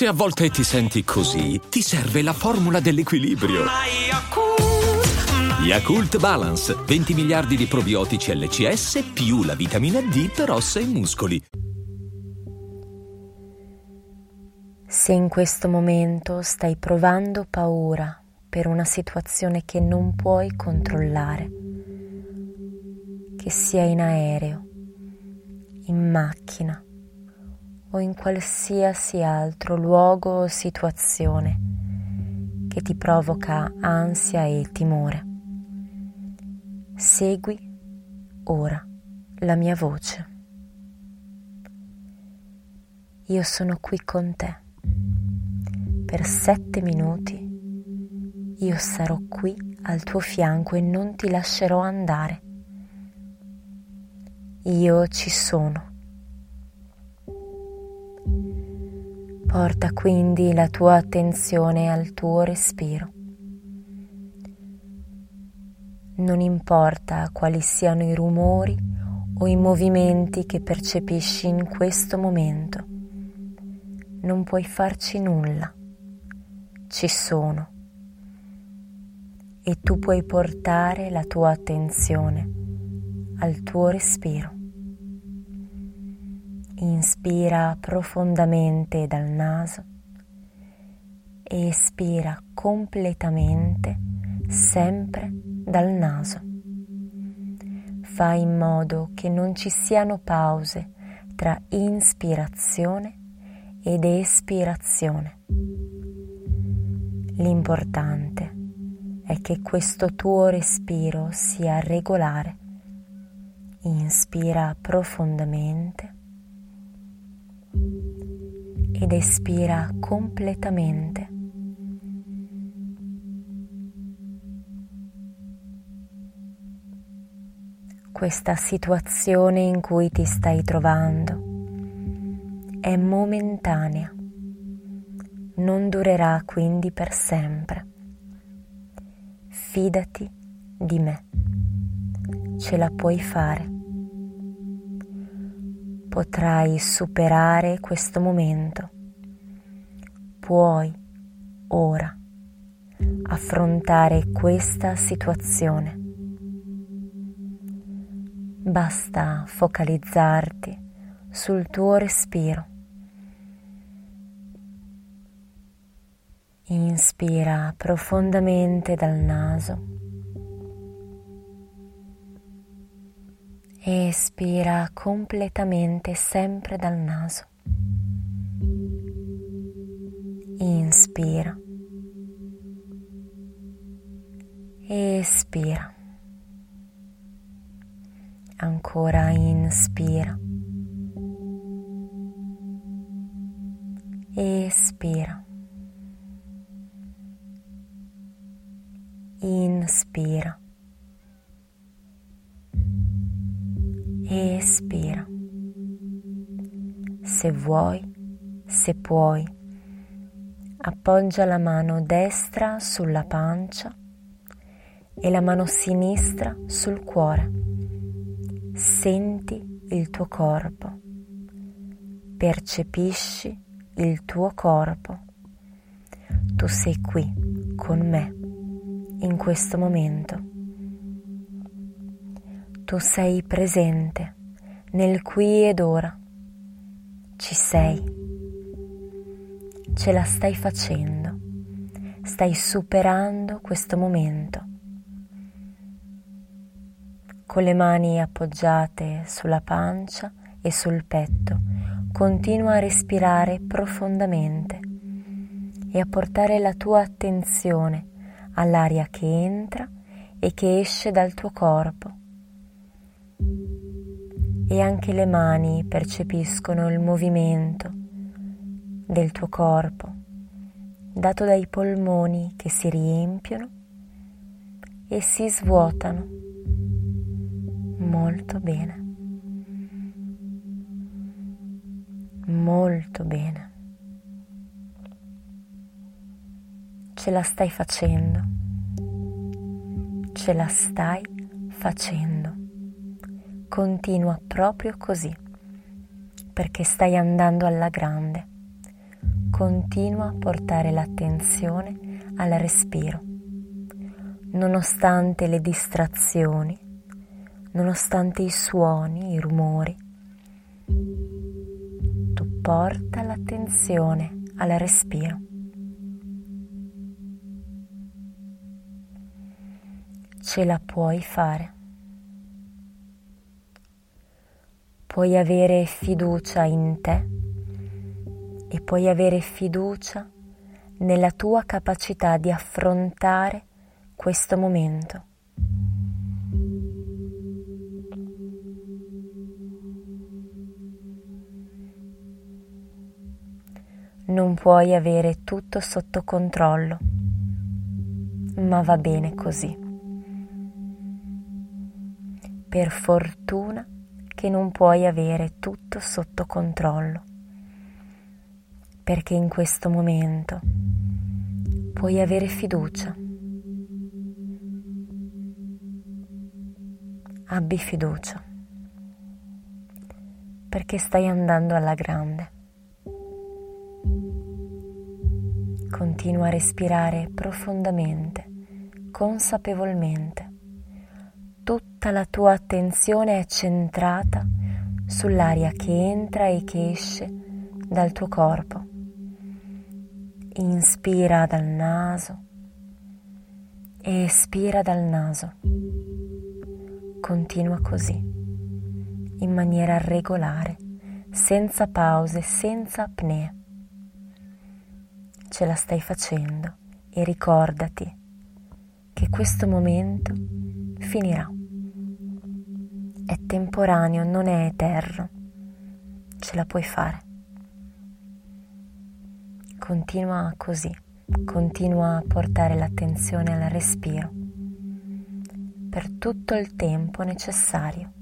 Se a volte ti senti così, ti serve la formula dell'equilibrio. Yakult Balance, 20 miliardi di probiotici LCS più la vitamina D per ossa e muscoli. Se in questo momento stai provando paura per una situazione che non puoi controllare, che sia in aereo, in macchina o in qualsiasi altro luogo o situazione che ti provoca ansia e timore, segui ora la mia voce. Io sono qui con te per sette minuti io sarò qui al tuo fianco e non ti lascerò andare. Io ci sono. Porta quindi la tua attenzione al tuo respiro. Non importa quali siano i rumori o i movimenti che percepisci in questo momento, non puoi farci nulla ci sono e tu puoi portare la tua attenzione al tuo respiro. Inspira profondamente dal naso e espira completamente sempre dal naso. Fai in modo che non ci siano pause tra inspirazione ed espirazione. L'importante è che questo tuo respiro sia regolare. Inspira profondamente ed espira completamente. Questa situazione in cui ti stai trovando è momentanea non durerà quindi per sempre. Fidati di me, ce la puoi fare. Potrai superare questo momento. Puoi ora affrontare questa situazione. Basta focalizzarti sul tuo respiro Inspira profondamente dal naso. Espira completamente sempre dal naso. Inspira. Espira. Ancora inspira. Espira. Se vuoi, se puoi, appoggia la mano destra sulla pancia e la mano sinistra sul cuore. Senti il tuo corpo, percepisci il tuo corpo. Tu sei qui con me in questo momento. Tu sei presente nel qui ed ora. Ci sei. Ce la stai facendo. Stai superando questo momento. Con le mani appoggiate sulla pancia e sul petto, continua a respirare profondamente e a portare la tua attenzione all'aria che entra e che esce dal tuo corpo. E anche le mani percepiscono il movimento del tuo corpo dato dai polmoni che si riempiono e si svuotano molto bene. Molto bene. Ce la stai facendo. Ce la stai facendo. Continua proprio così, perché stai andando alla grande. continua a portare l'attenzione al respiro, nonostante le distrazioni, nonostante i suoni, i rumori. Tu porta l'attenzione al respiro. Ce la puoi fare. Puoi avere fiducia in te e puoi avere fiducia nella tua capacità di affrontare questo momento. Non puoi avere tutto sotto controllo, ma va bene così. Per fortuna che non puoi avere tutto sotto controllo perché in questo momento puoi avere fiducia. Abbi fiducia perché stai andando alla grande. Continua a respirare profondamente, consapevolmente. Tutta la tua attenzione è centrata sull'aria che entra e che esce dal tuo corpo. Inspira dal naso e espira dal naso. Continua così, in maniera regolare, senza pause, senza apnee. Ce la stai facendo e ricordati che questo momento finirà. È temporaneo, non è eterno. Ce la puoi fare. Continua così, continua a portare l'attenzione al respiro per tutto il tempo necessario